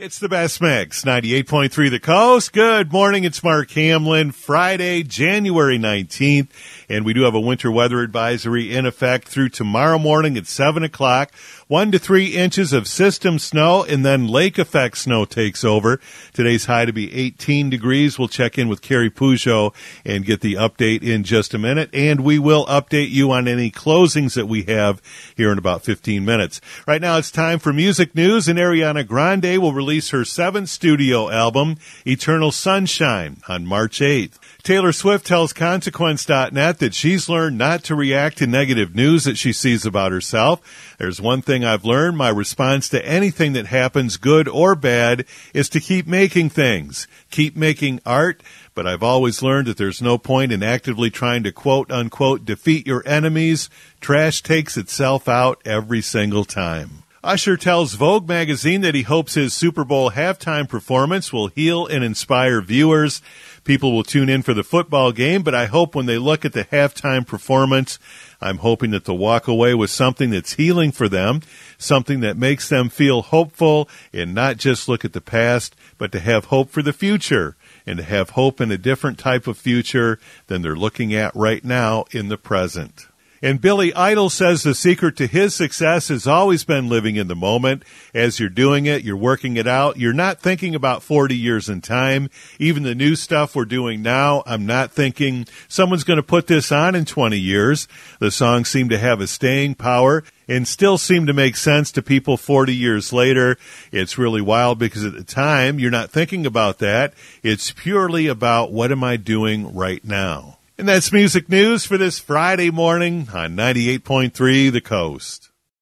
It's the best mix, 98.3 The Coast. Good morning. It's Mark Hamlin. Friday, January 19th. And we do have a winter weather advisory in effect through tomorrow morning at 7 o'clock. One to three inches of system snow and then lake effect snow takes over. Today's high to be 18 degrees. We'll check in with Carrie Peugeot and get the update in just a minute. And we will update you on any closings that we have here in about 15 minutes. Right now it's time for music news and Ariana Grande will release her seventh studio album, Eternal Sunshine, on March 8th. Taylor Swift tells Consequence.net that she's learned not to react to negative news that she sees about herself. There's one thing I've learned. My response to anything that happens, good or bad, is to keep making things. Keep making art. But I've always learned that there's no point in actively trying to quote unquote defeat your enemies. Trash takes itself out every single time. Usher tells Vogue magazine that he hopes his Super Bowl halftime performance will heal and inspire viewers. People will tune in for the football game, but I hope when they look at the halftime performance, I'm hoping that they'll walk away with something that's healing for them, something that makes them feel hopeful and not just look at the past, but to have hope for the future and to have hope in a different type of future than they're looking at right now in the present. And Billy Idol says the secret to his success has always been living in the moment. As you're doing it, you're working it out. You're not thinking about 40 years in time. Even the new stuff we're doing now, I'm not thinking someone's going to put this on in 20 years. The songs seem to have a staying power and still seem to make sense to people 40 years later. It's really wild because at the time you're not thinking about that. It's purely about what am I doing right now? And that's music news for this Friday morning on 98.3 The Coast.